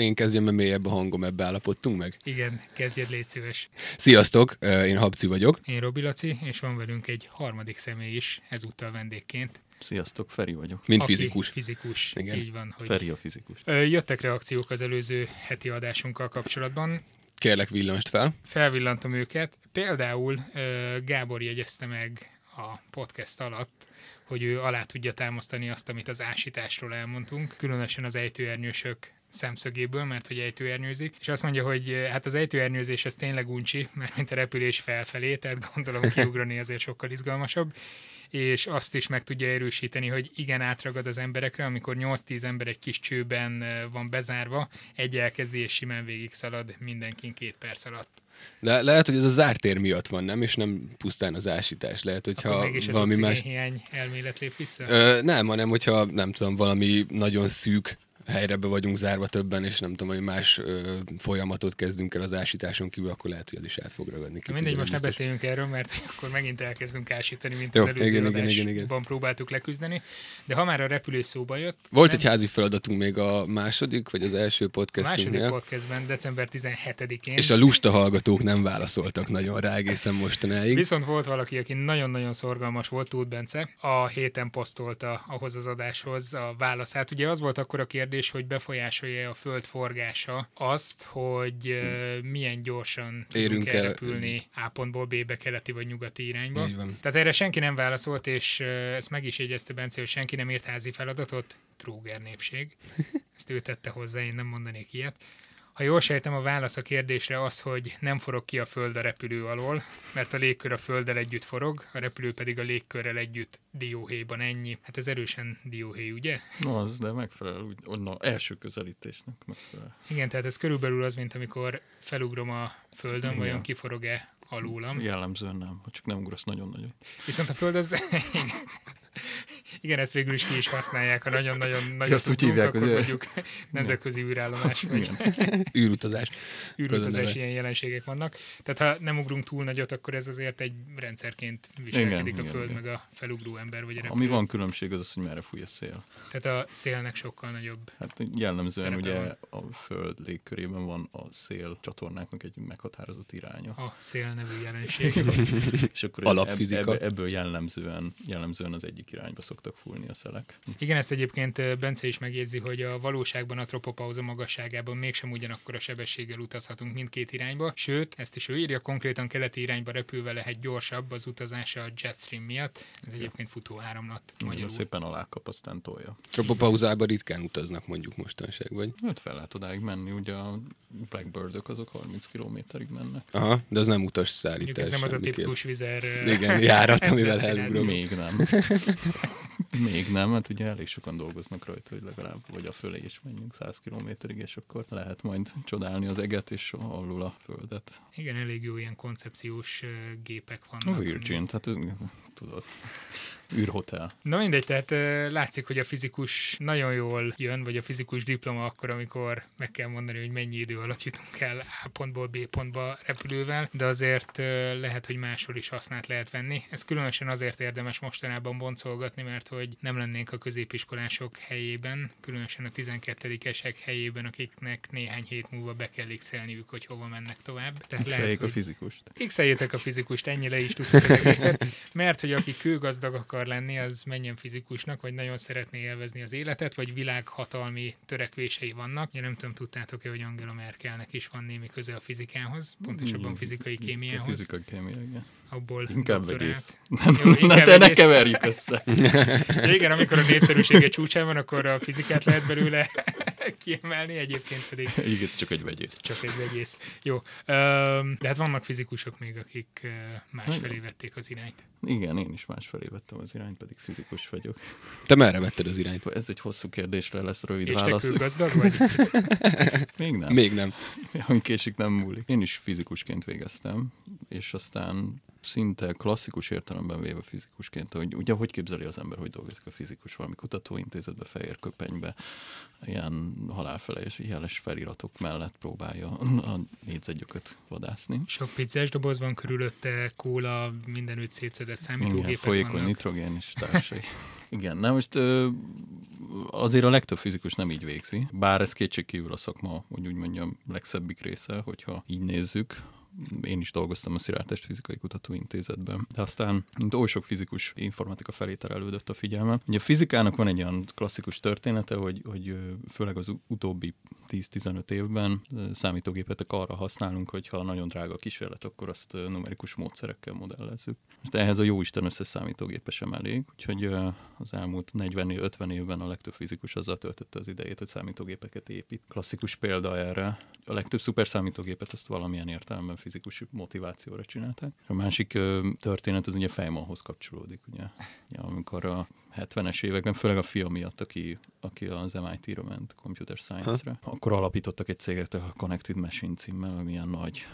Én kezdjem, mert mélyebb a hangom, ebbe állapodtunk meg. Igen, kezdjed, légy szíves. Sziasztok, én Habci vagyok. Én Robi Laci, és van velünk egy harmadik személy is, ezúttal vendégként. Sziasztok, Feri vagyok. Mint Aki fizikus. Fizikus, Igen. így van. Hogy Feri a fizikus. Jöttek reakciók az előző heti adásunkkal kapcsolatban. Kérlek villanst fel. Felvillantom őket. Például Gábor jegyezte meg a podcast alatt, hogy ő alá tudja támasztani azt, amit az ásításról elmondtunk, különösen az ejtőernyősök szemszögéből, mert hogy ejtőernyőzik, és azt mondja, hogy eh, hát az ejtőernyőzés az tényleg uncsi, mert mint a repülés felfelé, tehát gondolom kiugrani azért sokkal izgalmasabb, és azt is meg tudja erősíteni, hogy igen, átragad az emberekre, amikor 8-10 ember egy kis csőben eh, van bezárva, egy elkezdi és simán végig szalad mindenkin két perc alatt. De lehet, hogy ez a zártér miatt van, nem? És nem pusztán az ásítás. Lehet, Akkor hogyha mégis az valami más... oxigénhiány elmélet lép vissza? Ö, nem, hanem hogyha nem tudom, valami nagyon szűk helyre be vagyunk zárva többen, és nem tudom, hogy más ö, folyamatot kezdünk el az ásításon kívül, akkor lehet, hogy az is át fog ragadni. Ki mindegy, most ne beszéljünk erről, mert akkor megint elkezdünk ásítani, mint Jó, az előző igen, igen, adásban igen, igen. próbáltuk leküzdeni. De ha már a repülés szóba jött, Volt nem? egy házi feladatunk még a második, vagy az első a második podcastben, december 17-én. és a lusta hallgatók nem válaszoltak nagyon rá egészen mostanáig. Viszont volt valaki, aki nagyon-nagyon szorgalmas volt, Tóth Bence, a héten posztolta ahhoz az adáshoz a válaszát. Ugye az volt akkor a kérdés, hogy befolyásolja a föld forgása azt, hogy milyen gyorsan Érünk el- elrepülni A pontból B-be, keleti vagy nyugati irányba. Tehát erre senki nem válaszolt, és ezt meg is jegyezte Bence, hogy senki nem írt házi feladatot. Tróger népség. Ezt ő tette hozzá, én nem mondanék ilyet. Ha jól sejtem, a válasz a kérdésre az, hogy nem forog ki a föld a repülő alól, mert a légkör a földdel együtt forog, a repülő pedig a légkörrel együtt dióhéjban ennyi. Hát ez erősen dióhéj, ugye? No, az, de megfelel, úgy, onnan első közelítésnek megfelel. Igen, tehát ez körülbelül az, mint amikor felugrom a földön, Igen. vajon kiforog-e alólam. Jellemzően nem, csak nem ugrasz nagyon-nagyon. Viszont a föld az... Igen, ezt végül is ki is használják, ha nagyon-nagyon nagyon Azt úgy hívják, hogy- mondjuk nemzetközi űrállomás, vagy űrutazás. űrutazás ilyen jelenségek vannak. Tehát ha nem ugrunk túl nagyot, akkor ez azért egy rendszerként viselkedik Igen, a igen, Föld igen. meg a felugró ember vagy a repülő. Ami van különbség az az, hogy merre fúj a szél. Tehát a szélnek sokkal nagyobb. Hát jellemzően ugye a föld légkörében van a szél csatornáknak egy meghatározott iránya. A szél nevű jelenség. És akkor Alapfizika. ebb- ebből jellemzően, jellemzően az egyik irányba szoktak fújni a szelek. Igen, ezt egyébként Bence is megjegyzi, hogy a valóságban a tropopauza magasságában mégsem ugyanakkor a sebességgel utazhatunk mindkét irányba, sőt, ezt is ő írja, konkrétan keleti irányba repülve lehet gyorsabb az utazása a jetstream miatt. Ez egyébként futóáramlat Magyarul. magyarul. Szépen alákap, aztán tolja. Tropopauzába ritkán utaznak mondjuk mostanság, vagy? Hát fel lehet odáig menni, ugye a Blackbirdök azok 30 kilométerig mennek. Aha, de az nem utas szállítás. ez nem az a tipikus vizer Igen, járat, amivel elugrom. Még nem. Még nem, hát ugye elég sokan dolgoznak rajta, hogy legalább vagy a fölé is menjünk 100 kilométerig, és akkor lehet majd csodálni az eget és alul a földet. Igen, elég jó ilyen koncepciós gépek A vannak. Virgin, hát ez, tudod, űrhotel. Na mindegy, tehát látszik, hogy a fizikus nagyon jól jön, vagy a fizikus diploma akkor, amikor meg kell mondani, hogy mennyi idő alatt jutunk el A pontból B pontba repülővel, de azért lehet, hogy máshol is hasznát lehet venni. Ez különösen azért érdemes mostanában boncolgatni, mert hogy nem lennénk a középiskolások helyében, különösen a 12-esek helyében, akiknek néhány hét múlva be kell x hogy hova mennek tovább. Tehát Szeljék a hogy fizikust. x a fizikust, ennyi le is tudtuk mert hogy aki kőgazdag akar lenni, az menjen fizikusnak, vagy nagyon szeretné élvezni az életet, vagy világhatalmi törekvései vannak. Ugye nem tudom, tudtátok-e, hogy Angela Merkelnek is van némi köze a fizikához, pontosabban fizikai A kémiához, fizikai kémia, igen. abból Inkább doktorát. Jó, Na te ne keverjük össze. De igen, amikor a népszerűsége csúcsán van, akkor a fizikát lehet belőle kiemelni, egyébként pedig Igen, csak egy vegyész. csak egy vegyész. Jó, de hát vannak fizikusok még, akik másfelé vették az irányt. Igen, én is másfelé vettem az irányt, pedig fizikus vagyok. Te merre vetted az irányt? Ez egy hosszú kérdésre lesz rövid És te válasz. külgazdag vagy? Még nem. Még nem. Ami késik nem múlik. Én is fizikusként végeztem, és aztán szinte klasszikus értelemben véve fizikusként, hogy ugye hogy képzeli az ember, hogy dolgozik a fizikus valami kutatóintézetbe, fehér köpenybe, ilyen halálfelejés, jeles feliratok mellett próbálja a négyzetgyököt vadászni. Sok pizzás doboz van körülötte, kóla, mindenütt szétszedett számítógépek Igen, folyékony vannak. nitrogén és társai. Igen, na most azért a legtöbb fizikus nem így végzi, bár ez kétségkívül a szakma, hogy úgy mondjam, legszebbik része, hogyha így nézzük, én is dolgoztam a Szilártest Fizikai Kutatóintézetben, de aztán mint oly sok fizikus informatika felé terelődött a figyelme. Ugye a fizikának van egy olyan klasszikus története, hogy, hogy főleg az utóbbi 10-15 évben számítógépet arra használunk, hogy ha nagyon drága a kísérlet, akkor azt numerikus módszerekkel modellezzük. Most ehhez a jóisten összes számítógépe sem elég, úgyhogy az elmúlt 40-50 évben a legtöbb fizikus azzal töltötte az idejét, hogy számítógépeket épít. Klasszikus példa erre. A legtöbb szuperszámítógépet azt valamilyen értelemben fizikus motivációra csinálták. A másik történet az ugye Feynmanhoz kapcsolódik, ugye. Ja, amikor a 70-es években, főleg a fia miatt, aki, aki az MIT-ra ment Computer Science-re, akkor alapítottak egy céget a Connected Machine címmel, ami ilyen nagy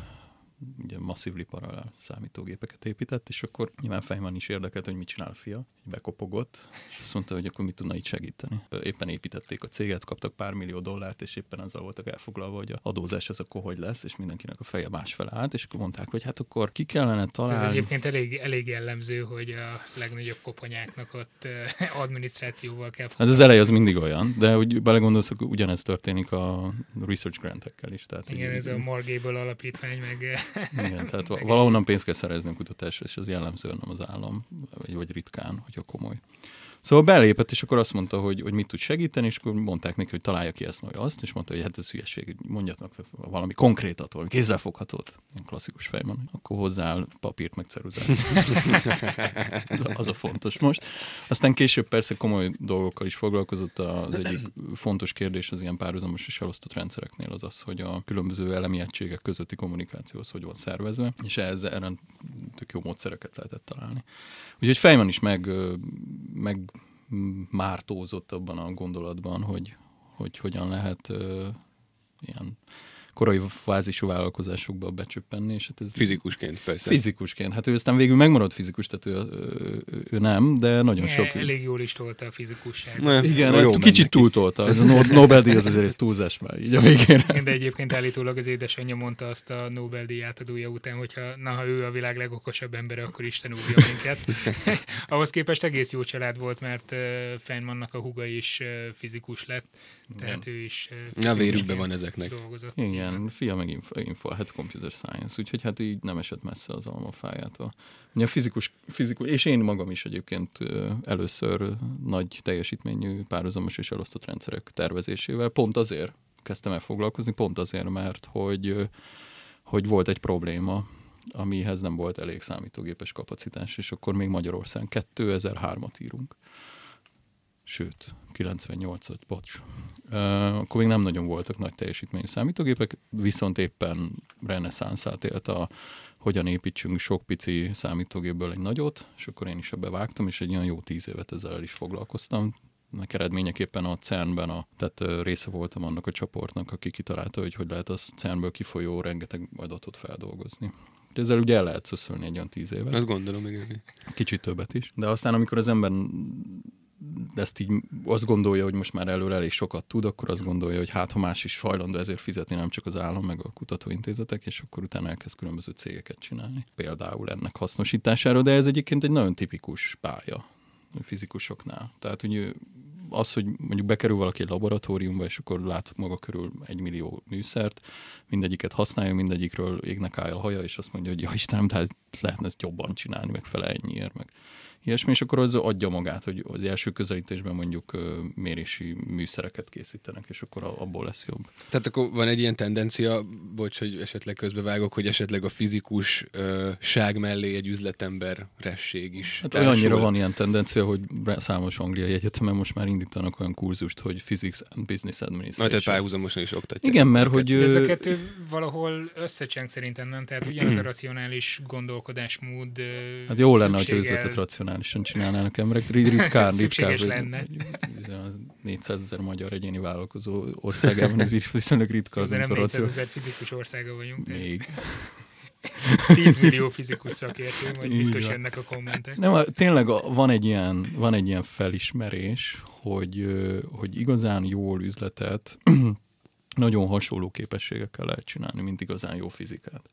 ugye masszívli paralel számítógépeket épített, és akkor nyilván Feynman is érdekelt, hogy mit csinál a fia. Bekopogott, és azt mondta, hogy akkor mit tudna itt segíteni. Éppen építették a céget, kaptak pár millió dollárt, és éppen azzal voltak elfoglalva, hogy a adózás az akkor hogy lesz, és mindenkinek a feje másfele állt, és akkor mondták, hogy hát akkor ki kellene Ez találni. egyébként elég, elég jellemző, hogy a legnagyobb koponyáknak ott adminisztrációval kell Hát az eleje az mindig olyan, de hogy belegondolsz, akkor ugyanez történik a research grantekkel is. Tehát, Igen, hogy- ez a Margable alapítvány, meg Igen, tehát va- valahonnan pénzt kell szerezni a kutatásra, és az jellemzően nem az állam, vagy, vagy ritkán, hogyha komoly. Szóval belépett, és akkor azt mondta, hogy, hogy mit tud segíteni, és akkor mondták neki, hogy találja ki ezt, vagy azt, és mondta, hogy hát ez hülyeség, mondjatok valami konkrétat, valami kézzelfoghatót, klasszikus fejben. Akkor hozzááll papírt, meg ceruzát. az, a- fontos most. Aztán később persze komoly dolgokkal is foglalkozott. Az egyik fontos kérdés az ilyen párhuzamos és elosztott rendszereknél az az, hogy a különböző elemi egységek közötti kommunikáció az hogy van szervezve, és ehhez erre tök jó módszereket lehetett találni. Úgyhogy Feynman is meg, meg mártózott abban a gondolatban, hogy, hogy hogyan lehet ö, ilyen korai fázisú vállalkozásokba becsöppenni, és hát ez Fizikusként persze. fizikusként. Hát ő aztán végül megmaradt fizikus, tehát ő, ő, ő nem, de nagyon sok... eh, elég jól is tolta a fizikusság. Ne, Igen, jó hát kicsit neki. túltolta. Ez a No- Nobel-díj az azért egy túlzás már így a végére. Igen, de egyébként állítólag az édesanyja mondta azt a Nobel-díj átadója után, hogyha na, ha ő a világ legokosabb embere, akkor Isten úrja minket. Ahhoz képest egész jó család volt, mert Feynmannak a huga is fizikus lett, tehát ő is Na, vérükben van ezeknek. dolgozott. Igen, fia meg info, info, hát computer science, úgyhogy hát így nem esett messze az almafájától. Ugye a fizikus, fizikus, és én magam is egyébként először nagy teljesítményű párhuzamos és elosztott rendszerek tervezésével, pont azért kezdtem el foglalkozni, pont azért, mert hogy, hogy volt egy probléma, amihez nem volt elég számítógépes kapacitás, és akkor még Magyarországon 2003-at írunk. Sőt, 98-at, bocs. Akkor még nem nagyon voltak nagy teljesítményű számítógépek, viszont éppen reneszánszát élt a hogyan építsünk sok pici számítógépből egy nagyot, és akkor én is ebbe vágtam, és egy olyan jó tíz évet ezzel el is foglalkoztam. Ennek eredményeképpen a CERN-ben, a, tehát része voltam annak a csoportnak, aki kitalálta, hogy hogy lehet a CERN-ből kifolyó rengeteg adatot feldolgozni. De ezzel ugye el lehet szöszölni egy olyan tíz évet Azt gondolom, igen. kicsit többet is. De aztán, amikor az ember ezt így azt gondolja, hogy most már előre elég sokat tud, akkor azt gondolja, hogy hát ha más is hajlandó ezért fizetni, nem csak az állam, meg a kutatóintézetek, és akkor utána elkezd különböző cégeket csinálni. Például ennek hasznosítására, de ez egyébként egy nagyon tipikus pálya fizikusoknál. Tehát ugye az, hogy mondjuk bekerül valaki egy laboratóriumba, és akkor lát maga körül egy millió műszert, mindegyiket használja, mindegyikről égnek áll a haja, és azt mondja, hogy ja Istenem, tehát lehetne ezt jobban csinálni, meg fele ennyiért, meg ilyesmi, és akkor az adja magát, hogy az első közelítésben mondjuk mérési műszereket készítenek, és akkor abból lesz jobb. Tehát akkor van egy ilyen tendencia, bocs, hogy esetleg közbevágok, hogy esetleg a fizikus ö, ság mellé egy üzletember resség is. Hát társul. olyannyira van ilyen tendencia, hogy számos angliai egyetemen most már indítanak olyan kurzust, hogy Physics and Business Na, tehát Administration. párhuzamosan is oktatják. Igen, mert hogy... De ez a kettő valahol összecseng szerintem, nem? Tehát ugyanaz a racionális gondolkodásmód Hát jó lenne, szükséggel- üzletet racionálisan csinálnának emberek. Rit- Ritkán, Szükséges ritkán. lenne. 400 ezer magyar egyéni vállalkozó országában ez viszonylag ritka az, nem amikor 400 racio- ezer fizikus országa vagyunk. Még. 10 millió fizikus szakértő, majd biztos van. jönnek a kommentek. Nem, tényleg van, egy ilyen, van egy ilyen felismerés, hogy, hogy igazán jól üzletet nagyon hasonló képességekkel lehet csinálni, mint igazán jó fizikát.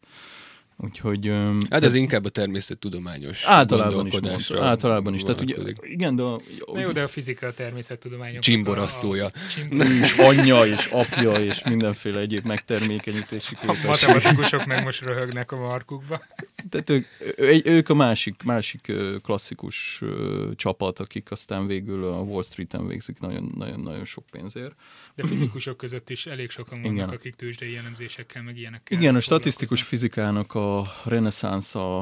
Úgyhogy... Hát ez inkább a természettudományos általában is, mondta, általában is. Tehát ugye, igen, de a, Na jó, de a fizika, a természettudományok. Csimborasszója. és anyja, és apja, és mindenféle egyéb megtermékenyítési A képesség. matematikusok meg most röhögnek a markukba. Tehát ők, ők a másik, másik klasszikus csapat, akik aztán végül a Wall Street-en végzik nagyon-nagyon sok pénzért. De fizikusok között is elég sokan vannak, Igen. akik tőzsdei elemzésekkel, meg ilyenekkel Igen, a statisztikus fizikának a reneszánsza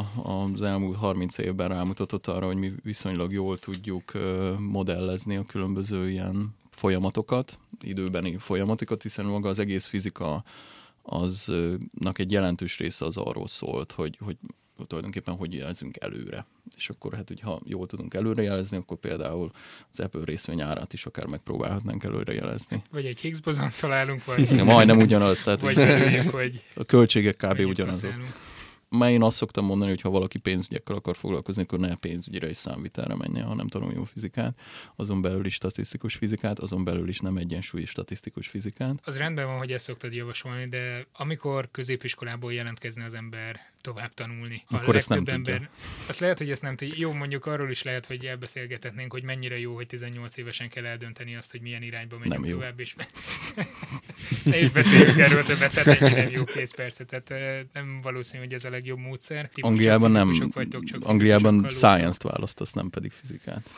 az elmúlt 30 évben rámutatott arra, hogy mi viszonylag jól tudjuk modellezni a különböző ilyen folyamatokat, időbeni folyamatokat, hiszen maga az egész fizika aznak egy jelentős része az arról szólt, hogy, hogy tulajdonképpen hogy jelzünk előre. És akkor hát, hogyha jól tudunk előrejelezni, akkor például az Apple részvény árát is akár megpróbálhatnánk előrejelezni. Vagy egy Higgs bozont találunk, vagy, Igen, majdnem ugyanaz, tehát vagy hogy a költségek kb. ugyanazok. használunk. Már én azt szoktam mondani, hogy ha valaki pénzügyekkel akar foglalkozni, akkor ne pénzügyre és számvitelre menjen, hanem tanuljon fizikát, azon belül is statisztikus fizikát, azon belül is nem egyensúlyi statisztikus fizikát. Az rendben van, hogy ezt szoktad javasolni, de amikor középiskolából jelentkezne az ember tovább tanulni, a Akkor ezt nem legtöbb tudja. azt lehet, hogy ezt nem tudja. Jó, mondjuk arról is lehet, hogy elbeszélgethetnénk, hogy mennyire jó, hogy 18 évesen kell eldönteni azt, hogy milyen irányba megyünk Nem jó. tovább, és ne is beszéljünk erről többet, tehát nem jó kész persze, tehát eh, nem valószínű, hogy ez a legjobb módszer. Ti Angliában nem, vagytok, csak Angliában science-t választasz, nem pedig fizikát.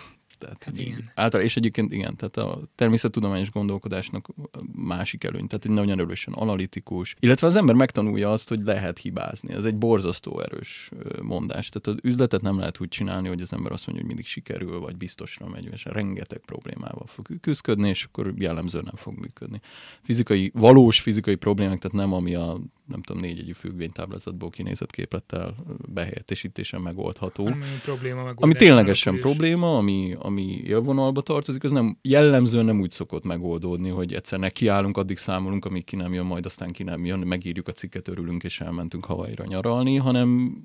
Tehát, Hát igen. Általában, és egyébként igen, tehát a természettudományos gondolkodásnak másik előny, tehát hogy nagyon erősen analitikus, illetve az ember megtanulja azt, hogy lehet hibázni. Ez egy borzasztó erős mondás. Tehát az üzletet nem lehet úgy csinálni, hogy az ember azt mondja, hogy mindig sikerül, vagy biztosra megy, és rengeteg problémával fog küzdködni, és akkor jellemzően nem fog működni. Fizikai, valós fizikai problémák, tehát nem ami a nem tudom, négyegyű függvénytáblázatból kinézett képlettel behelyettesítésen megoldható. Ami probléma Ami ténylegesen probléma, ami, ami élvonalba tartozik, az nem, jellemzően nem úgy szokott megoldódni, hogy egyszer nekiállunk, addig számolunk, amíg ki nem jön, majd aztán ki nem jön, megírjuk a cikket, örülünk, és elmentünk Havaira nyaralni, hanem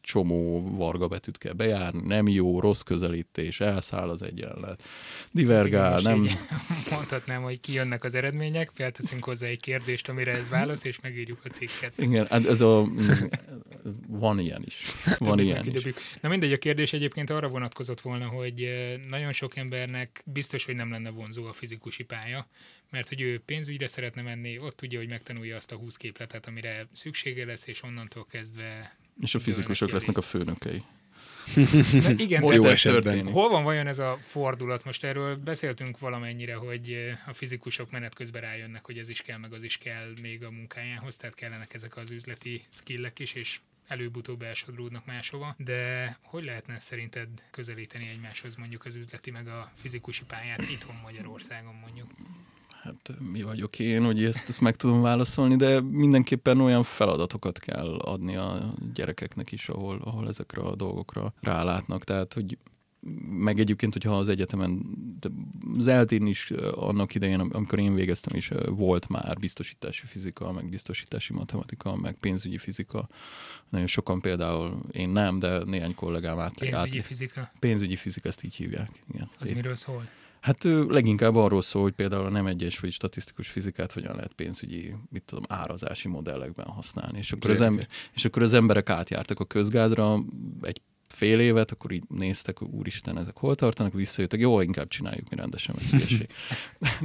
csomó varga betűt kell bejárni, nem jó, rossz közelítés, elszáll az egyenlet, divergál, Igen, nem... Mondhatnám, hogy kijönnek az eredmények, felteszünk hozzá egy kérdést, amire ez válasz, és megírjuk a cikket. Igen, hát ez a... Ez van ilyen is. Van Többit ilyen is. Na mindegy, a kérdés egyébként arra vonatkozott volna, hogy eh, nagyon sok embernek biztos, hogy nem lenne vonzó a fizikusi pálya, mert hogy ő pénzügyre szeretne menni, ott tudja, hogy megtanulja azt a 20 képletet, amire szüksége lesz, és onnantól kezdve... És a fizikusok lesznek a főnökei. De igen, Most Jó ez esetben. történik. hol van vajon ez a fordulat? Most erről beszéltünk valamennyire, hogy eh, a fizikusok menet közben rájönnek, hogy ez is kell, meg az is kell még a munkájához, tehát kellenek ezek az üzleti skillek is, és előbb-utóbb elsodródnak máshova, de hogy lehetne szerinted közelíteni egymáshoz mondjuk az üzleti meg a fizikusi pályát itthon Magyarországon mondjuk? Hát mi vagyok én, hogy ezt, ezt meg tudom válaszolni, de mindenképpen olyan feladatokat kell adni a gyerekeknek is, ahol, ahol ezekre a dolgokra rálátnak. Tehát, hogy meg egyébként, hogyha az egyetemen, az eltén is annak idején, am- amikor én végeztem is, volt már biztosítási fizika, meg biztosítási matematika, meg pénzügyi fizika. Nagyon sokan például, én nem, de néhány kollégám át, Pénzügyi át fizika, pénzügyi fizika, ezt így hívják. Igen. az miről szól? Hát leginkább arról szól, hogy például a nem egyensúlyi statisztikus fizikát hogyan lehet pénzügyi, mit tudom, árazási modellekben használni. És akkor, az ember, és akkor az emberek átjártak a közgázra egy fél évet, akkor így néztek, úristen, ezek hol tartanak, visszajöttek, jó, inkább csináljuk mi rendesen.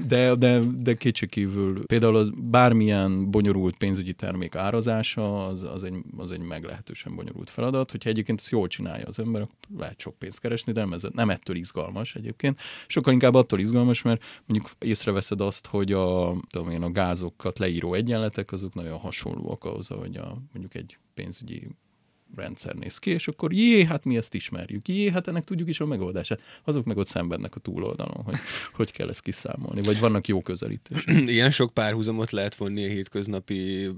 De, de, de kétségkívül például az bármilyen bonyolult pénzügyi termék árazása, az, az, egy, az egy meglehetősen bonyolult feladat. Hogyha egyébként ezt jól csinálja az ember, akkor lehet sok pénzt keresni, de nem, ez, nem ettől izgalmas egyébként. Sokkal inkább attól izgalmas, mert mondjuk észreveszed azt, hogy a, tudom én, a gázokat leíró egyenletek, azok nagyon hasonlóak ahhoz, hogy a, mondjuk egy pénzügyi rendszer néz ki, és akkor jé, hát mi ezt ismerjük, jé, hát ennek tudjuk is a megoldását. Azok meg ott szenvednek a túloldalon, hogy hogy kell ezt kiszámolni, vagy vannak jó közelítések. Ilyen sok párhuzamot lehet vonni a hétköznapi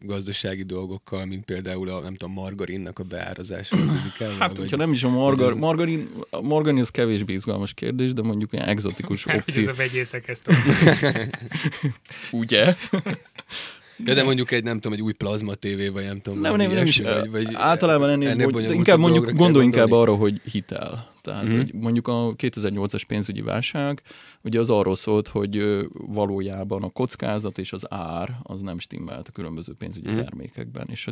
gazdasági dolgokkal, mint például a, nem tudom, margarinnak a beárazása. Hát, vagy- hogyha nem is a margar, margarin, a margarin az kevésbé izgalmas kérdés, de mondjuk olyan egzotikus Mert hogy ez opció. a vegyészek ezt. Ugye? Ja, de mondjuk egy, nem tudom, egy új plazma tévé, vagy nem tudom, Nem, nem, nem is. vagy, vagy általában ennél, ennél hogy, inkább mondjuk gondolj inkább gondolni? arra, hogy hitel. Tehát, Mhm. mm-hmm. hogy mondjuk a 2008-as pénzügyi válság, ugye az arról szólt, hogy valójában a kockázat és az ár az nem stimmelt a különböző pénzügyi mm. termékekben, és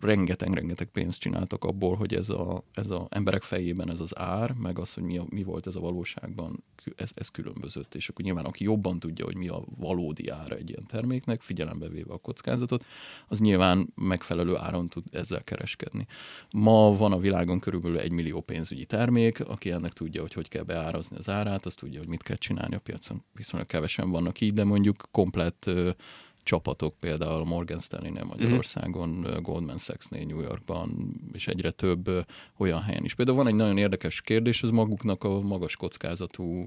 rengeteg-rengeteg pénzt csináltak abból, hogy ez a, ez a emberek fejében ez az ár, meg az, hogy mi, a, mi volt ez a valóságban, ez, ez különbözött. És akkor nyilván aki jobban tudja, hogy mi a valódi ára egy ilyen terméknek, figyelembe véve a kockázatot, az nyilván megfelelő áron tud ezzel kereskedni. Ma van a világon körülbelül egy millió pénzügyi termék, aki ennek tudja, hogy hogy kell beárazni az árát, az tudja, hogy mit kell csinálni a piacon. Viszonylag kevesen vannak így, de mondjuk komplett ö, csapatok, például Morgan Stanley-nél Magyarországon, mm. Goldman Sachs-nél New Yorkban, és egyre több olyan helyen is. Például van egy nagyon érdekes kérdés, ez maguknak a magas kockázatú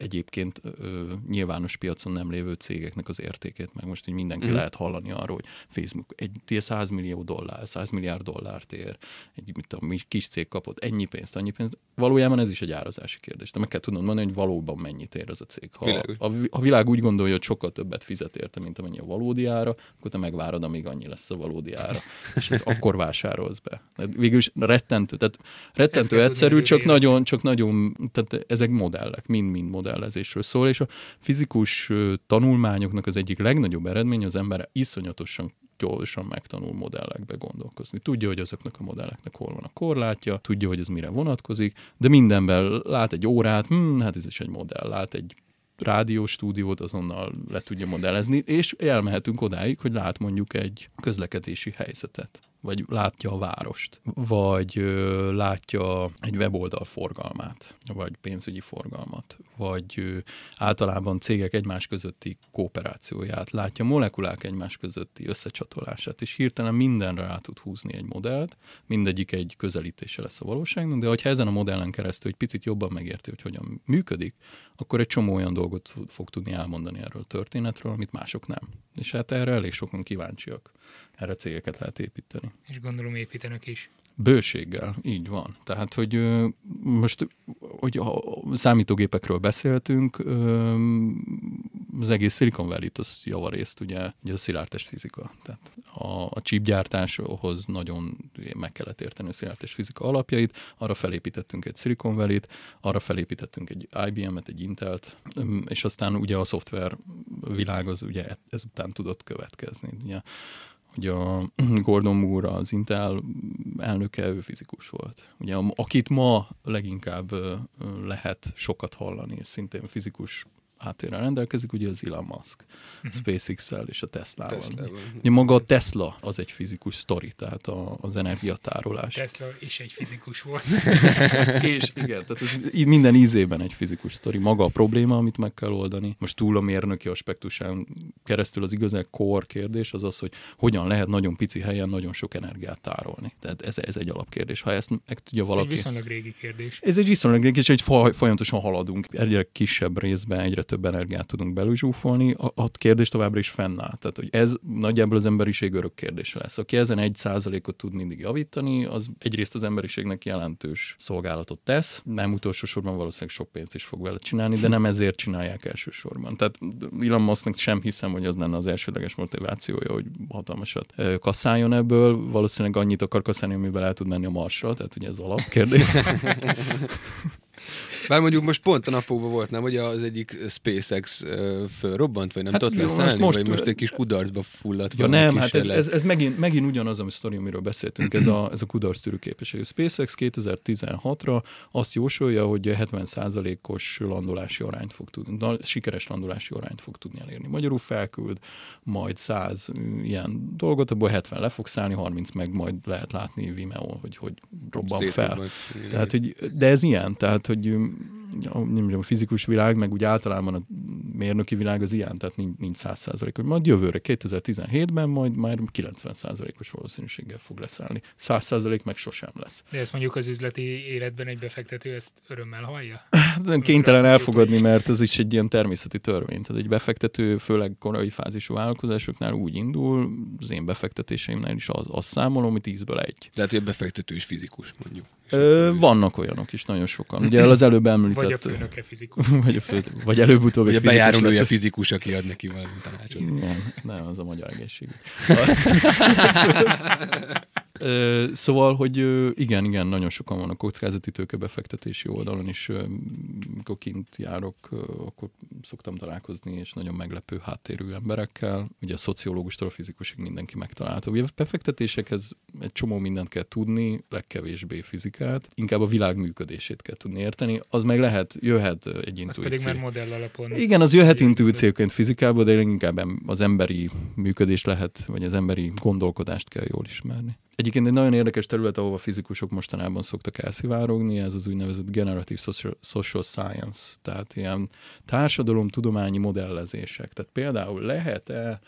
egyébként ö, nyilvános piacon nem lévő cégeknek az értékét, meg most így mindenki mm. lehet hallani arról, hogy Facebook egy tie 100 millió dollár, 100 milliárd dollárt ér, egy mit tudom, kis cég kapott ennyi pénzt, annyi pénzt. Valójában ez is egy árazási kérdés. De meg kell tudnod mondani, hogy valóban mennyit ér az a cég. Ha Világos. a, a világ úgy gondolja, hogy sokkal többet fizet érte, mint amennyi a valódi ára, akkor te megvárod, amíg annyi lesz a valódi ára. És ez akkor vásárolsz be. Tehát végülis rettentő, tehát rettentő egyszerű, csak nagyon, csak nagyon, tehát ezek modellek, mind-mind modellezésről szól, és a fizikus tanulmányoknak az egyik legnagyobb eredmény az ember iszonyatosan gyorsan megtanul modellekbe gondolkozni. Tudja, hogy azoknak a modelleknek hol van a korlátja, tudja, hogy ez mire vonatkozik, de mindenben lát egy órát, hm, hát ez is egy modell, lát egy rádióstúdiót, azonnal le tudja modellezni, és elmehetünk odáig, hogy lát mondjuk egy közlekedési helyzetet vagy látja a várost, vagy ö, látja egy weboldal forgalmát, vagy pénzügyi forgalmat, vagy ö, általában cégek egymás közötti kooperációját, látja molekulák egymás közötti összecsatolását, és hirtelen mindenre rá tud húzni egy modellt, mindegyik egy közelítése lesz a valóságnak, de hogyha ezen a modellen keresztül egy picit jobban megérti, hogy hogyan működik, akkor egy csomó olyan dolgot fog tudni elmondani erről a történetről, amit mások nem. És hát erre elég sokan kíváncsiak. Erre cégeket lehet építeni. És gondolom építenek is. Bőséggel, így van. Tehát, hogy most, hogy ha számítógépekről beszéltünk, az egész Silicon Valley-t az javarészt ugye, ugye a szilárdtest fizika. Tehát a, a chipgyártáshoz nagyon meg kellett érteni a szilárdtest fizika alapjait, arra felépítettünk egy Silicon Valley-t, arra felépítettünk egy IBM-et, egy Intelt, és aztán ugye a szoftver világ az ugye ezután tudott következni. Ugye hogy a Gordon Moore, az Intel elnöke, ő fizikus volt. Ugye, akit ma leginkább lehet sokat hallani, szintén fizikus háttérrel rendelkezik, ugye az Elon Musk, SpaceX-el és a Tesla-val. Teslával. Ugye maga a Tesla az egy fizikus sztori, tehát a, az energiatárolás. Tesla is egy fizikus volt. és igen, tehát ez minden ízében egy fizikus sztori. Maga a probléma, amit meg kell oldani. Most túl a mérnöki aspektusán keresztül az igazán core kérdés az az, hogy hogyan lehet nagyon pici helyen nagyon sok energiát tárolni. Tehát ez, ez egy alapkérdés. Ha ezt meg tudja Ez egy valaki... viszonylag régi kérdés. Ez egy viszonylag és egy folyamatosan haladunk. Egyre kisebb részben egyre több energiát tudunk belőzsúfolni. A, a kérdés továbbra is fennáll. Tehát, hogy ez nagyjából az emberiség örök kérdése lesz. Aki ezen egy százalékot tud mindig javítani, az egyrészt az emberiségnek jelentős szolgálatot tesz, nem utolsó sorban valószínűleg sok pénzt is fog vele csinálni, de nem ezért csinálják elsősorban. Tehát Elon Musknak sem hiszem, hogy az lenne az elsődleges motivációja, hogy hatalmasat ö, kasszáljon ebből. Valószínűleg annyit akar kasszálni, amivel el tud menni a Marsra, tehát ugye ez alapkérdés. Bár mondjuk most pont a napokban volt, nem, hogy az egyik SpaceX fölrobbant, vagy nem Hát tudott most- leszállni, most- vagy most egy kis kudarcba fulladt Ja nem, hát ez, ez, ez megint, megint ugyanaz, ami sztori, amiről beszéltünk, ez a, ez a kudarctűrű képesség. A SpaceX 2016-ra azt jósolja, hogy 70%-os landolási arányt fog tudni, na, sikeres landolási arányt fog tudni elérni. Magyarul felküld majd 100 ilyen dolgot, abból 70 le fog szállni, 30 meg majd lehet látni Vimeo, hogy hogy robban fel. Szétrobban. Igen, Tehát, hogy, de ez ilyen, tehát, hogy a, nem a fizikus világ, meg úgy általában a mérnöki világ az ilyen, tehát nincs, 100 százalék, hogy majd jövőre, 2017-ben majd már 90 százalékos valószínűséggel fog leszállni. 100 százalék meg sosem lesz. De ezt mondjuk az üzleti életben egy befektető ezt örömmel hallja? Hát nem kénytelen elfogadni, mert ez is egy ilyen természeti törvény. Tehát egy befektető, főleg korai fázisú vállalkozásoknál úgy indul, az én befektetéseimnél is az, azt számolom, hogy 10-ből egy. Lehet, hogy a befektető is fizikus, mondjuk. Ö, vannak olyanok is, nagyon sokan. Ugye az előbb említett... Vagy a főnöke fizikus. vagy, a fő, vagy előbb-utóbb egy fizikus lesz. fizikus, aki ad neki valami tanácsot. Nem, nem, az a magyar egészség. Szóval, hogy igen, igen, nagyon sokan van a kockázati tőkebefektetési oldalon is. Mikor kint járok, akkor szoktam találkozni, és nagyon meglepő háttérű emberekkel. Ugye a szociológustól a fizikusig mindenki megtalálható. Ugye a befektetésekhez egy csomó mindent kell tudni, legkevésbé fizikát, inkább a világ működését kell tudni érteni. Az meg lehet, jöhet egy intuíció. pedig már modell alapon. Igen, az jöhet intuícióként fizikából, de inkább az emberi működést lehet, vagy az emberi gondolkodást kell jól ismerni. Egyébként egy nagyon érdekes terület, ahova fizikusok mostanában szoktak elszivárogni, ez az úgynevezett generative social, social science, tehát ilyen társadalomtudományi modellezések. Tehát például lehet-e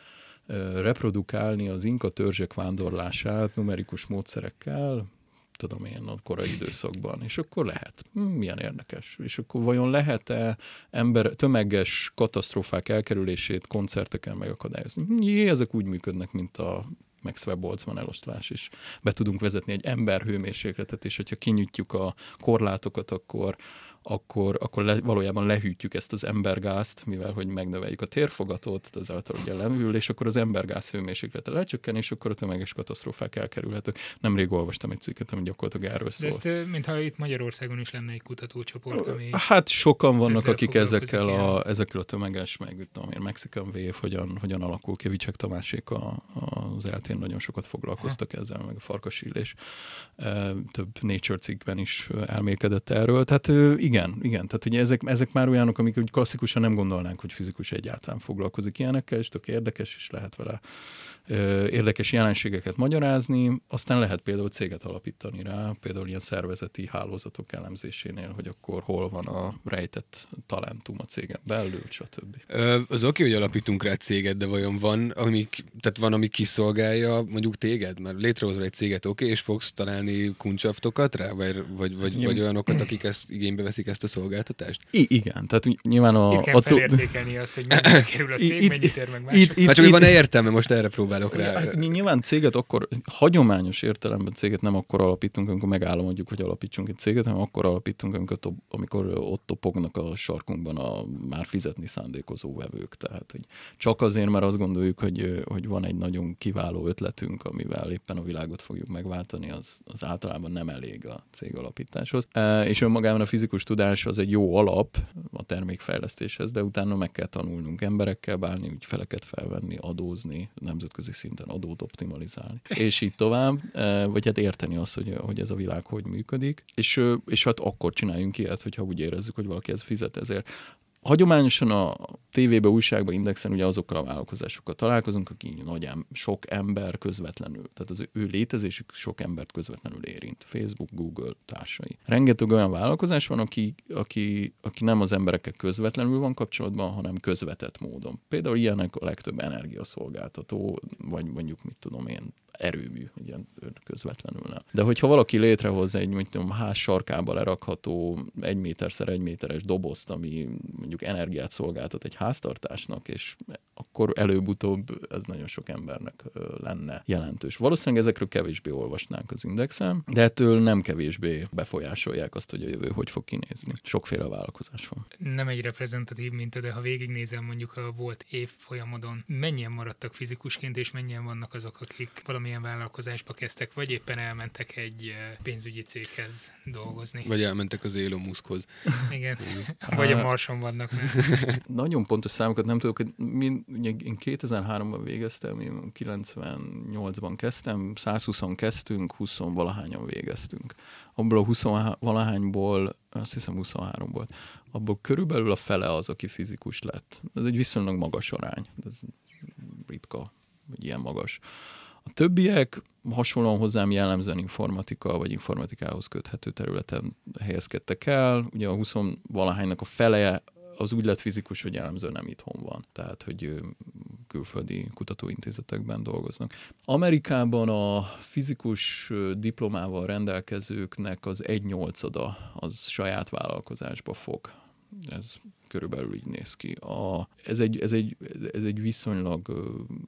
reprodukálni az inka törzsek vándorlását numerikus módszerekkel, tudom én, a korai időszakban, és akkor lehet. Hm, milyen érdekes. És akkor vajon lehet-e ember, tömeges katasztrófák elkerülését koncerteken megakadályozni? Hm, Jé, ezek úgy működnek, mint a Maxwell Boltzmann eloszlás is. Be tudunk vezetni egy ember hőmérsékletet, és hogyha kinyitjuk a korlátokat, akkor akkor, akkor le, valójában lehűtjük ezt az embergázt, mivel hogy megnöveljük a térfogatot, ezáltal ugye levül, és akkor az embergáz hőmérséklete lecsökken, és akkor a tömeges katasztrófák elkerülhetők. Nemrég olvastam egy cikket, ami gyakorlatilag erről De szól. ezt, ö, mintha itt Magyarországon is lenne egy kutatócsoport, ami... Hát sokan vannak, ezzel akik ezekkel a, ezekkel a tömeges, meg tudom én, Mexican Wave, hogyan, hogyan alakul ki, Vicsek Tamásék a, az eltén nagyon sokat foglalkoztak ezzel, meg a farkasillés. Több Nature cikkben is elmélkedett erről. Tehát ö, igen, igen, tehát ugye ezek, ezek már olyanok, amik úgy klasszikusan nem gondolnánk, hogy fizikus egyáltalán foglalkozik ilyenekkel, és tök érdekes, és lehet vele érdekes jelenségeket magyarázni, aztán lehet például céget alapítani rá, például ilyen szervezeti hálózatok elemzésénél, hogy akkor hol van a rejtett talentum a cégen belül, stb. Az oké, hogy alapítunk rá céget, de vajon van, ami, tehát van, ami kiszolgálja mondjuk téged? Mert létrehozol egy céget, oké, és fogsz találni kuncsaftokat rá, vagy, vagy, vagy, vagy olyanokat, akik ezt igénybe veszik ezt a szolgáltatást? I- igen, tehát nyilván a... Itt kell a felértékelni azt, hogy mennyibe kerül a cég, Itt- mennyit ér meg itt, mások. itt, Hát csak, itt, van-e értelme, most erre próbálok rá. Hát mi nyilván céget akkor, hagyományos értelemben céget nem akkor alapítunk, amikor megálmodjuk, hogy alapítsunk egy céget, hanem akkor alapítunk, amikor, top, amikor ott topognak a sarkunkban a már fizetni szándékozó vevők. Tehát, hogy csak azért, mert azt gondoljuk, hogy, hogy van egy nagyon kiváló ötletünk, amivel éppen a világot fogjuk megváltani, az, az általában nem elég a cég alapításhoz. E, És önmagában a fizikus tudás az egy jó alap a termékfejlesztéshez, de utána meg kell tanulnunk emberekkel bánni, ügyfeleket felvenni, adózni, nemzetközi szinten adót optimalizálni. És így tovább, e, vagy hát érteni azt, hogy, hogy ez a világ hogy működik, és, és hát akkor csináljunk ilyet, hogyha úgy érezzük, hogy valaki ez fizet ezért. Hagyományosan a tévébe, újságba, indexen ugye azokkal a vállalkozásokkal találkozunk, akik nagy em- sok ember közvetlenül, tehát az ő létezésük sok embert közvetlenül érint. Facebook, Google társai. Rengeteg olyan vállalkozás van, aki, aki, aki nem az emberekkel közvetlenül van kapcsolatban, hanem közvetett módon. Például ilyenek a legtöbb energiaszolgáltató, vagy mondjuk mit tudom én, erőmű, ugye közvetlenül nem. De hogyha valaki létrehoz egy, mondjuk ház sarkába lerakható egy méterszer egy méteres dobozt, ami mondjuk energiát szolgáltat egy háztartásnak, és akkor előbb-utóbb ez nagyon sok embernek lenne jelentős. Valószínűleg ezekről kevésbé olvasnánk az indexen, de ettől nem kevésbé befolyásolják azt, hogy a jövő hogy fog kinézni. Sokféle vállalkozás van. Nem egy reprezentatív minta, de ha végignézem mondjuk a volt évfolyamodon, mennyien maradtak fizikusként, és mennyien vannak azok, akik valamilyen vállalkozásba kezdtek, vagy éppen elmentek egy pénzügyi céghez dolgozni. Vagy elmentek az Elon Muskhoz. Igen. Vagy a Marson vannak. Mert Nagyon pontos számokat nem tudok, hogy mi, ugye én 2003-ban végeztem, én 98-ban kezdtem, 120-on kezdtünk, 20 valahányan végeztünk. Abból a 20 valahányból, azt hiszem 23 volt, abból körülbelül a fele az, aki fizikus lett. Ez egy viszonylag magas arány, ez ritka, hogy ilyen magas. A többiek hasonlóan hozzám jellemzően informatika vagy informatikához köthető területen helyezkedtek el. Ugye a 20 valahánynak a fele az úgy lett fizikus, hogy jellemzően nem itthon van. Tehát, hogy külföldi kutatóintézetekben dolgoznak. Amerikában a fizikus diplomával rendelkezőknek az egy nyolcada az saját vállalkozásba fog. Ez körülbelül így néz ki. A, ez, egy, ez, egy, ez egy viszonylag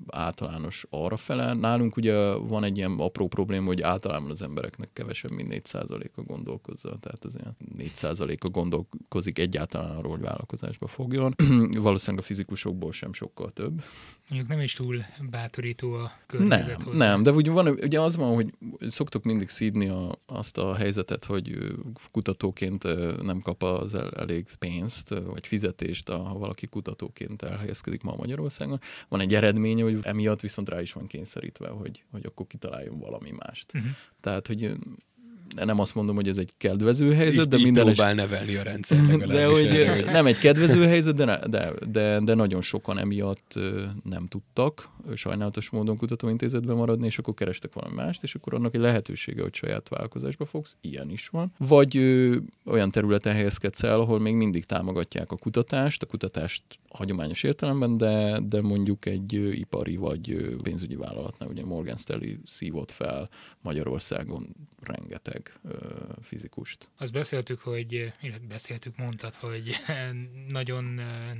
általános arra fele. Nálunk ugye van egy ilyen apró probléma, hogy általában az embereknek kevesebb, mint 4%-a gondolkozza. Tehát az ilyen 4%-a gondolkozik egyáltalán arról, hogy vállalkozásba fogjon. Valószínűleg a fizikusokból sem sokkal több. Mondjuk nem is túl bátorító a Nem, környezet hozzá. nem, de ugye, van, ugye az van, hogy szoktuk mindig szídni a, azt a helyzetet, hogy kutatóként nem kap az el, elég pénzt, vagy fizetést, a- ha valaki kutatóként elhelyezkedik ma Magyarországon. Van egy eredménye, hogy emiatt viszont rá is van kényszerítve, hogy, hogy akkor kitaláljon valami mást. Mhm. Tehát, hogy nem azt mondom, hogy ez egy kedvező helyzet, így, de minden es- próbál nevelni a rendszer de hogy nem egy kedvező helyzet, de, de, de, de nagyon sokan emiatt nem tudtak sajnálatos módon kutatóintézetben maradni, és akkor kerestek valami mást, és akkor annak egy lehetősége, hogy saját vállalkozásba fogsz, ilyen is van. Vagy ö, olyan területen helyezkedsz el, ahol még mindig támogatják a kutatást, a kutatást hagyományos értelemben, de, de mondjuk egy ö, ipari vagy ö, pénzügyi vállalatnál, ugye Morgan Stanley szívott fel Magyarországon rengeteg ö, fizikust. Azt beszéltük, hogy, beszéltük, mondtad, hogy nagyon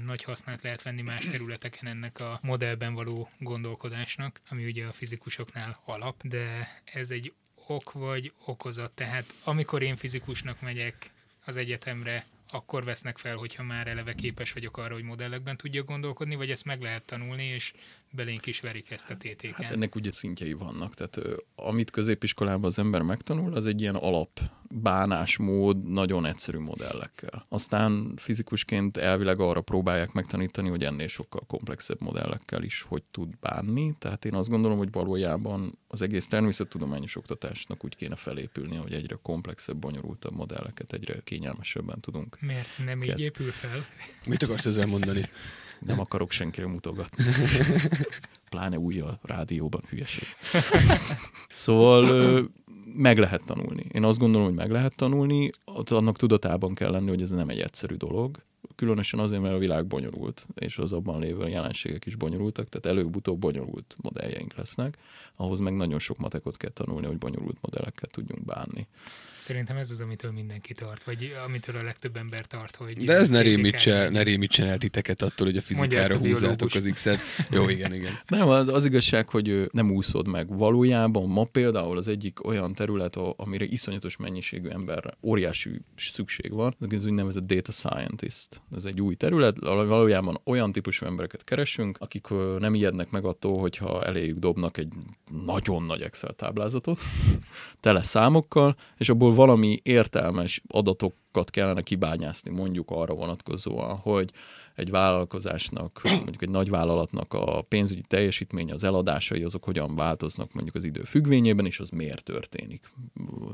nagy hasznát lehet venni más területeken ennek a modellben való gondolkodásnak, ami ugye a fizikusoknál alap, de ez egy ok vagy okozat. Tehát amikor én fizikusnak megyek az egyetemre, akkor vesznek fel, hogyha már eleve képes vagyok arra, hogy modellekben tudjak gondolkodni, vagy ezt meg lehet tanulni, és belénk is verik ezt a TTK-n. Hát ennek ugye szintjei vannak, tehát amit középiskolában az ember megtanul, az egy ilyen alap bánásmód nagyon egyszerű modellekkel. Aztán fizikusként elvileg arra próbálják megtanítani, hogy ennél sokkal komplexebb modellekkel is hogy tud bánni. Tehát én azt gondolom, hogy valójában az egész természettudományos oktatásnak úgy kéne felépülni, hogy egyre komplexebb, bonyolultabb modelleket egyre kényelmesebben tudunk. Miért nem így Kezd. épül fel? Mit akarsz ezzel mondani? Nem akarok senkire mutogatni. Pláne új a rádióban hülyeség. Szóval meg lehet tanulni. Én azt gondolom, hogy meg lehet tanulni, annak tudatában kell lenni, hogy ez nem egy egyszerű dolog. Különösen azért, mert a világ bonyolult, és az abban lévő jelenségek is bonyolultak, tehát előbb-utóbb bonyolult modelljeink lesznek. Ahhoz meg nagyon sok matekot kell tanulni, hogy bonyolult modellekkel tudjunk bánni. Szerintem ez az, amitől mindenki tart, vagy amitől a legtöbb ember tart, hogy... De ez ne rémítse, ne rémítsen el titeket attól, hogy a fizikára a az X-et. Jó, igen, igen. Nem, az, az igazság, hogy nem úszod meg. Valójában ma például az egyik olyan terület, a- amire iszonyatos mennyiségű emberre óriási szükség van, ez az úgynevezett data scientist. Ez egy új terület, valójában olyan típusú embereket keresünk, akik nem ijednek meg attól, hogyha eléjük dobnak egy nagyon nagy Excel táblázatot, tele számokkal, és abból valami értelmes adatokat kellene kibányászni, mondjuk arra vonatkozóan, hogy egy vállalkozásnak, mondjuk egy nagy vállalatnak a pénzügyi teljesítménye, az eladásai, azok hogyan változnak mondjuk az idő függvényében, és az miért történik.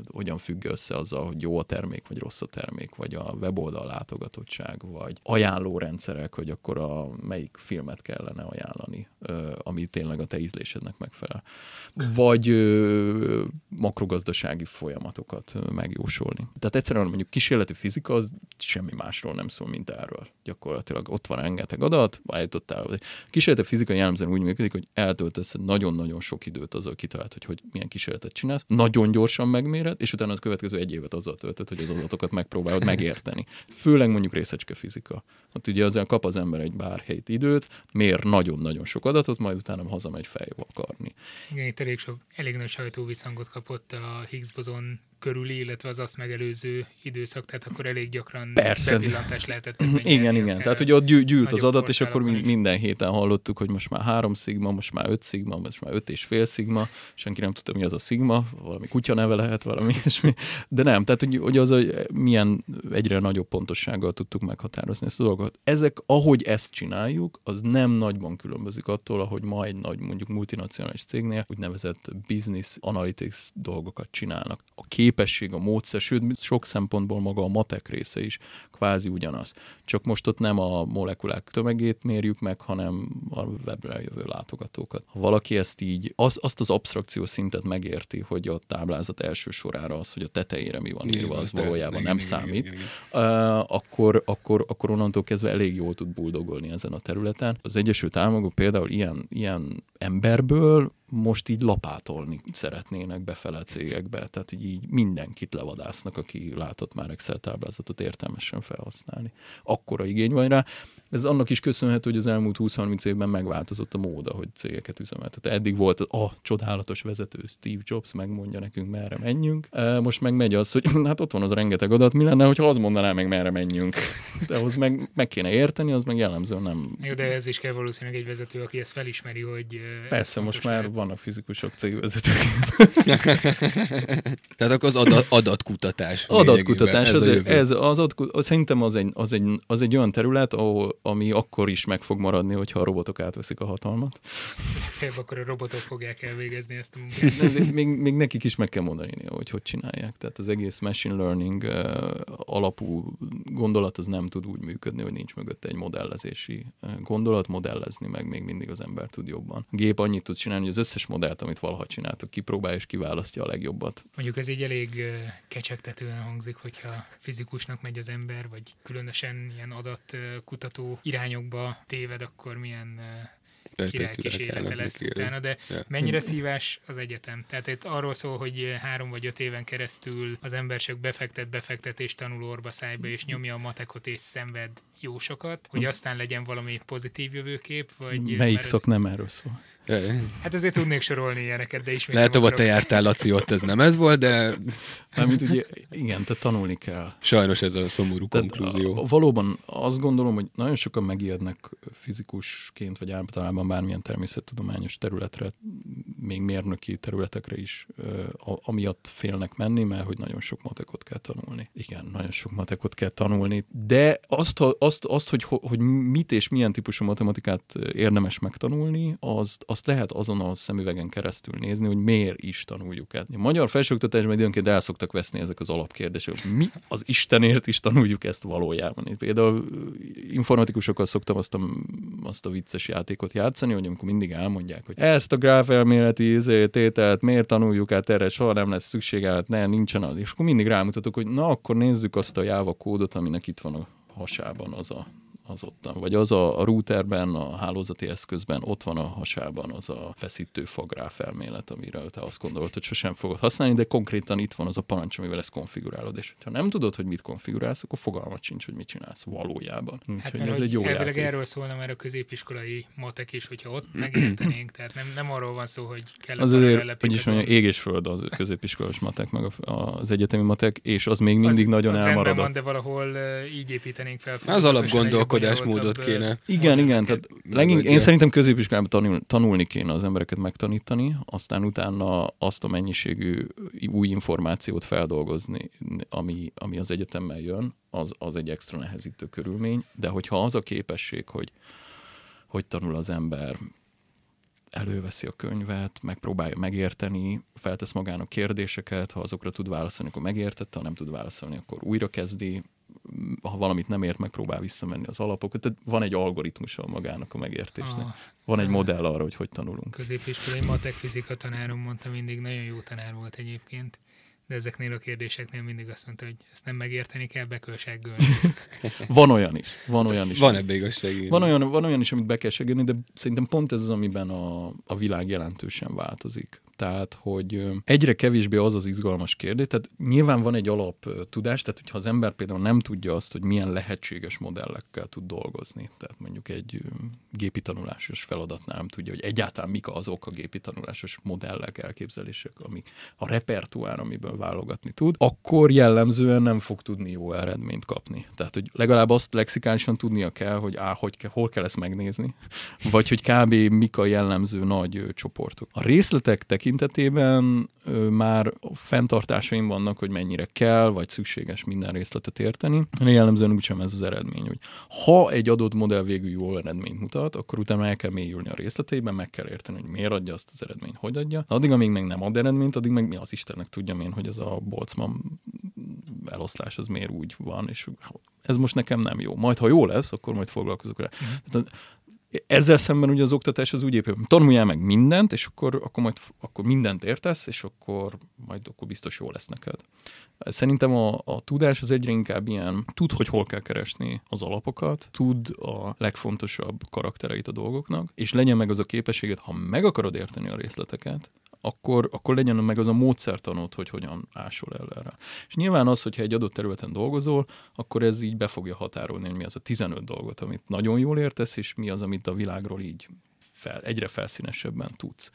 Hogyan függ össze azzal, hogy jó a termék, vagy rossz a termék, vagy a weboldal látogatottság, vagy ajánlórendszerek, hogy akkor a melyik filmet kellene ajánlani, ami tényleg a te ízlésednek megfelel. Vagy makrogazdasági folyamatokat megjósolni. Tehát egyszerűen mondjuk kísérleti fizika az semmi másról nem szól, mint erről. Gyakorlatilag ott van rengeteg adat, állítottál. Kísérleti fizika jellemzően úgy működik, hogy eltöltesz nagyon-nagyon sok időt azzal kitalált, hogy, hogy milyen kísérletet csinálsz, nagyon gyorsan megméred, és utána az következő egy évet azzal töltöd, hogy az adatokat megpróbálod megérteni. Főleg mondjuk részecske fizika. Ott ugye azért kap az ember egy bár hét időt, mér nagyon-nagyon sok adatot, majd utána hazamegy fejjel akarni. Igen, itt elég, sok, elég nagy sajtóvisszangot kapott a Higgs bozon körüli, illetve az azt megelőző időszak, tehát akkor elég gyakran Persze. bepillantást lehetett Igen, igen. akár Tehát ugye ott gyű- gyűlt az adat, és akkor is. minden héten hallottuk, hogy most már három szigma, most már öt szigma, most már öt és fél szigma, senki nem tudta, mi az a szigma, valami kutya neve lehet, valami ilyesmi. De nem, tehát hogy, hogy az, hogy milyen egyre nagyobb pontossággal tudtuk meghatározni ezt a dolgot. Ezek, ahogy ezt csináljuk, az nem nagyban különbözik attól, ahogy ma egy nagy, mondjuk multinacionális cégnél úgynevezett business analytics dolgokat csinálnak. A képesség, a módszer, sőt, sok szempontból maga a matek része is kvázi ugyanaz. Csak most ott nem a molekulák tömegét mérjük meg, hanem a webre jövő látogatókat. Ha valaki ezt így, az, azt az abstrakció szintet megérti, hogy a táblázat első sorára az, hogy a tetejére mi van írva, az valójában igen, nem igen, számít igen, igen, igen. akkor, akkor, akkor onnantól kezdve elég jól tud buldogolni ezen a területen. Az Egyesült Államokban például ilyen, ilyen emberből most így lapátolni szeretnének befele cégekbe, tehát hogy így mindenkit levadásznak, aki látott már Excel táblázatot értelmesen felhasználni. Akkora igény van rá. Ez annak is köszönhető, hogy az elmúlt 20-30 évben megváltozott a móda, hogy cégeket üzemeltet. Eddig volt az a csodálatos vezető Steve Jobs, megmondja nekünk, merre menjünk. E, Most meg megy az, hogy hát ott van az rengeteg adat, mi lenne, hogyha az mondaná meg, merre menjünk. De ahhoz meg, meg kéne érteni, az meg jellemzően nem. Jó, de ez is kell valószínűleg egy vezető, aki ezt felismeri, hogy... ez Persze, most már lehet. vannak fizikusok, cégvezetők. Tehát akkor az adat, adatkutatás. Adatkutatás, ez, a ez, jövő. ez az adatkutatás, szerintem az egy, az, egy, az egy olyan terület, ahol, ami akkor is meg fog maradni, hogyha a robotok átveszik a hatalmat. Legfeljebb akkor a robotok fogják elvégezni ezt a munkát. De, még, még nekik is meg kell mondani, hogy hogy csinálják. Tehát az egész machine learning uh, alapú gondolat az nem tud úgy működni, hogy nincs mögötte egy modellezési gondolat, modellezni meg még mindig az ember tud jobban. A gép annyit tud csinálni, hogy az összes modellt, amit valaha csináltak, kipróbálja és kiválasztja a legjobbat. Mondjuk ez így elég kecsegtetően hangzik, hogyha fizikusnak megy az ember, vagy különösen ilyen adatkutató irányokba téved, akkor milyen ö, király kísérlete lesz utána, de Ja. mennyire szívás az egyetem? Tehát itt arról szól, hogy három vagy öt éven keresztül az ember csak befektet, befektet és tanul orba szájba, és nyomja a matekot és szenved jó sokat, hogy aztán legyen valami pozitív jövőkép, vagy... Melyik mert ez- szok nem erről szól? Hát azért tudnék sorolni ilyeneket, de ismét Lehet, ahol te jártál, Laci, ott ez nem ez volt, de Mármint ugye, igen, tehát tanulni kell. sajnos ez a szomorú Tehát konklúzió. a- valóban azt gondolom, hogy nagyon sokan megijednek fizikusként, vagy általában bármilyen természettudományos területre, még mérnöki területekre is, a- amiatt félnek menni, mert hogy nagyon sok matekot kell tanulni. Igen, nagyon sok matekot kell tanulni, de azt, azt, azt hogy, hogy mit és milyen típusú matematikát érdemes megtanulni, az, azt lehet azon a szemüvegen keresztül nézni, hogy miért is tanuljuk. A magyar felsőoktatásban időnként el szoktak veszni ezek az alapkérdések. Mi az Istenért is tanuljuk ezt valójában? Én például informatikusokkal szoktam azt a, azt a vicces játékot játszani, hogy amikor mindig elmondják, hogy ezt a gráfelméleti izé, tételt miért tanuljuk át erre, soha nem lesz szükség, hát ne, nincsen az. És akkor mindig rámutatok, hogy na, akkor nézzük azt a Java kódot, aminek itt van a hasában az a az ottan, vagy az a, a routerben, a hálózati eszközben, ott van a hasában az a feszítő fagráf elmélet, amiről te azt gondolod, hogy sosem fogod használni, de konkrétan itt van az a parancs, amivel ezt konfigurálod, és ha nem tudod, hogy mit konfigurálsz, akkor fogalmat sincs, hogy mit csinálsz valójában. Úgyhogy Hát ez egy jó elvileg játék. erről szólna már a középiskolai matek is, hogyha ott megértenénk, tehát nem, nem arról van szó, hogy kell Az azért, hogy is mondja, ég és föld az középiskolás matek, meg az egyetemi matek, és az még mindig az, nagyon az elmaradott. Van, de valahol így építenénk fel. Az fokozatosan ö, kéne. Igen, igen, tehát legink, én szerintem középiskolában tanul, tanulni kéne az embereket megtanítani, aztán utána azt a mennyiségű új információt feldolgozni, ami, ami az egyetemmel jön, az, az egy extra nehezítő körülmény, de hogyha az a képesség, hogy hogy tanul az ember, előveszi a könyvet, megpróbálja megérteni, feltesz magának kérdéseket, ha azokra tud válaszolni, akkor megértette, ha nem tud válaszolni, akkor újra kezdi, ha valamit nem ért, megpróbál visszamenni az alapokat. Tehát van egy algoritmusa magának a megértésnek. Ah. Van egy modell arra, hogy hogy tanulunk. középiskolai matek fizika tanárom mondta mindig, nagyon jó tanár volt egyébként, de ezeknél a kérdéseknél mindig azt mondta, hogy ezt nem megérteni kell, be kell seggölni. Van olyan is. Van olyan is. Van ebbe igazság. Van olyan, van olyan is, amit be kell segíteni, de szerintem pont ez az, amiben a, a világ jelentősen változik. Tehát, hogy egyre kevésbé az az izgalmas kérdés, tehát nyilván van egy alap tudás, tehát hogyha az ember például nem tudja azt, hogy milyen lehetséges modellekkel tud dolgozni, tehát mondjuk egy gépi tanulásos feladatnál nem tudja, hogy egyáltalán mik azok a gépi tanulásos modellek, elképzelések, amik a repertoár, amiből válogatni tud, akkor jellemzően nem fog tudni jó eredményt kapni. Tehát, hogy legalább azt lexikálisan tudnia kell, hogy á, hogy kell, hol kell ezt megnézni, vagy hogy kb. mik a jellemző nagy csoportok. A részletek tekintetében ö, már fenntartásaim vannak, hogy mennyire kell, vagy szükséges minden részletet érteni. Jellemzően úgysem ez az eredmény, hogy ha egy adott modell végül jó eredményt mutat, akkor utána el kell mélyülni a részleteiben, meg kell érteni, hogy miért adja azt az eredményt, hogy adja. De addig, amíg még nem ad eredményt, addig meg mi az Istennek tudjam én, hogy ez a Boltzmann eloszlás az miért úgy van, és ez most nekem nem jó. Majd, ha jó lesz, akkor majd foglalkozok rá. Tehát Ezzel szemben ugye az oktatás az úgy épül, tanuljál meg mindent, és akkor, akkor majd akkor mindent értesz, és akkor majd akkor biztos jó lesz neked. Szerintem a, a tudás az egyre inkább ilyen, tud, hogy hol kell keresni az alapokat, tud a legfontosabb karaktereit a dolgoknak, és legyen meg az a képességet, ha meg akarod érteni a részleteket, akkor, akkor legyen meg az a módszertanod, hogy hogyan ásol el erre. És nyilván az, hogyha egy adott területen dolgozol, akkor ez így be fogja határolni, hogy mi az a 15 dolgot, amit nagyon jól értesz, és mi az, amit a világról így fel, egyre felszínesebben tudsz.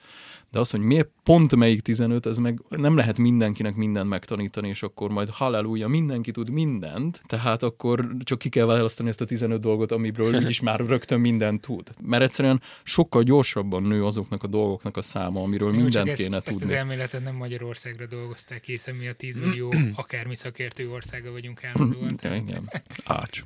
De az, hogy miért pont melyik 15, ez meg nem lehet mindenkinek mindent megtanítani, és akkor majd halleluja, mindenki tud mindent, tehát akkor csak ki kell választani ezt a 15 dolgot, amiből úgyis már rögtön mindent tud. Mert egyszerűen sokkal gyorsabban nő azoknak a dolgoknak a száma, amiről Jó, mindent csak kéne ezt, tudni. Ezt az elméletet nem Magyarországra dolgozták, hiszen mi a 10 millió akármi szakértő országa vagyunk állandóan. Ja, igen. Ács.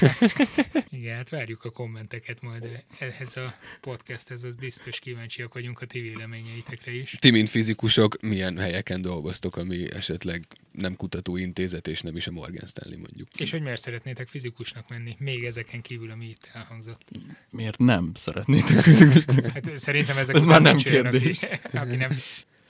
Igen, hát várjuk a kommenteket majd ehhez a podcasthez, az biztos kíváncsiak vagyunk a ti véleményeitekre is. Ti, mint fizikusok, milyen helyeken dolgoztok, ami esetleg nem kutatóintézet, és nem is a Morgan Stanley mondjuk. És hogy miért szeretnétek fizikusnak menni, még ezeken kívül, ami itt elhangzott? Miért nem szeretnétek fizikusnak? Hát szerintem ezek Ez már nem kérdés. Aki, aki nem.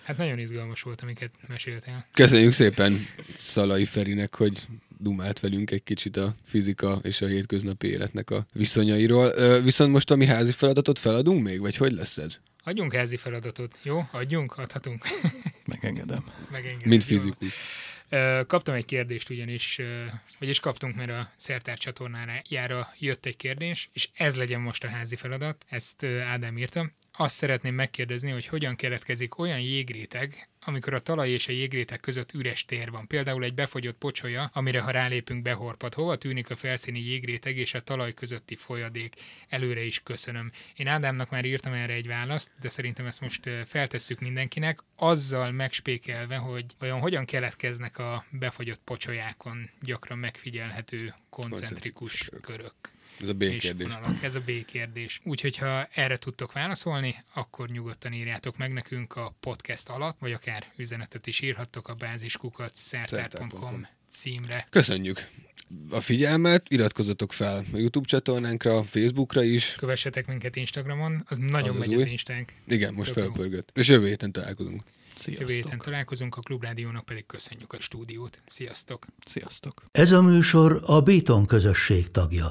Hát nagyon izgalmas volt, amiket meséltél. Köszönjük szépen Szalai Ferinek, hogy dumált velünk egy kicsit a fizika és a hétköznapi életnek a viszonyairól. Viszont most a mi házi feladatot feladunk még, vagy hogy lesz ez? Adjunk házi feladatot, jó? Adjunk? Adhatunk. Megengedem. Megengedem. Mint fizikus. Kaptam egy kérdést ugyanis, vagyis kaptunk, mert a Szertár csatornájára jött egy kérdés, és ez legyen most a házi feladat, ezt Ádám írta. Azt szeretném megkérdezni, hogy hogyan keletkezik olyan jégréteg, amikor a talaj és a jégréteg között üres tér van. Például egy befogyott pocsolya, amire ha rálépünk behorpad. Hova tűnik a felszíni jégréteg és a talaj közötti folyadék? Előre is köszönöm. Én Ádámnak már írtam erre egy választ, de szerintem ezt most feltesszük mindenkinek, azzal megspékelve, hogy vajon hogyan keletkeznek a befogyott pocsolyákon gyakran megfigyelhető koncentrikus Koncentrikus körök. Ez a és B-kérdés. vonalak. Ez a B-kérdés. Úgyhogy ha erre tudtok válaszolni, akkor nyugodtan írjátok meg nekünk a podcast alatt, vagy akár üzenetet is írhattok a báziskukat szertár.com Szertár.com. címre. Köszönjük a figyelmet, iratkozzatok fel a YouTube csatornánkra, Facebookra is. Kövessetek minket Instagramon, az nagyon Az az megy az új. Instánk. Igen, most Tök felpörgött. És jövő héten találkozunk. Jövő héten Sziasztok. találkozunk, a Klubrádiónak pedig köszönjük a stúdiót. Sziasztok! Sziasztok. Ez a műsor a Béton közösség tagja.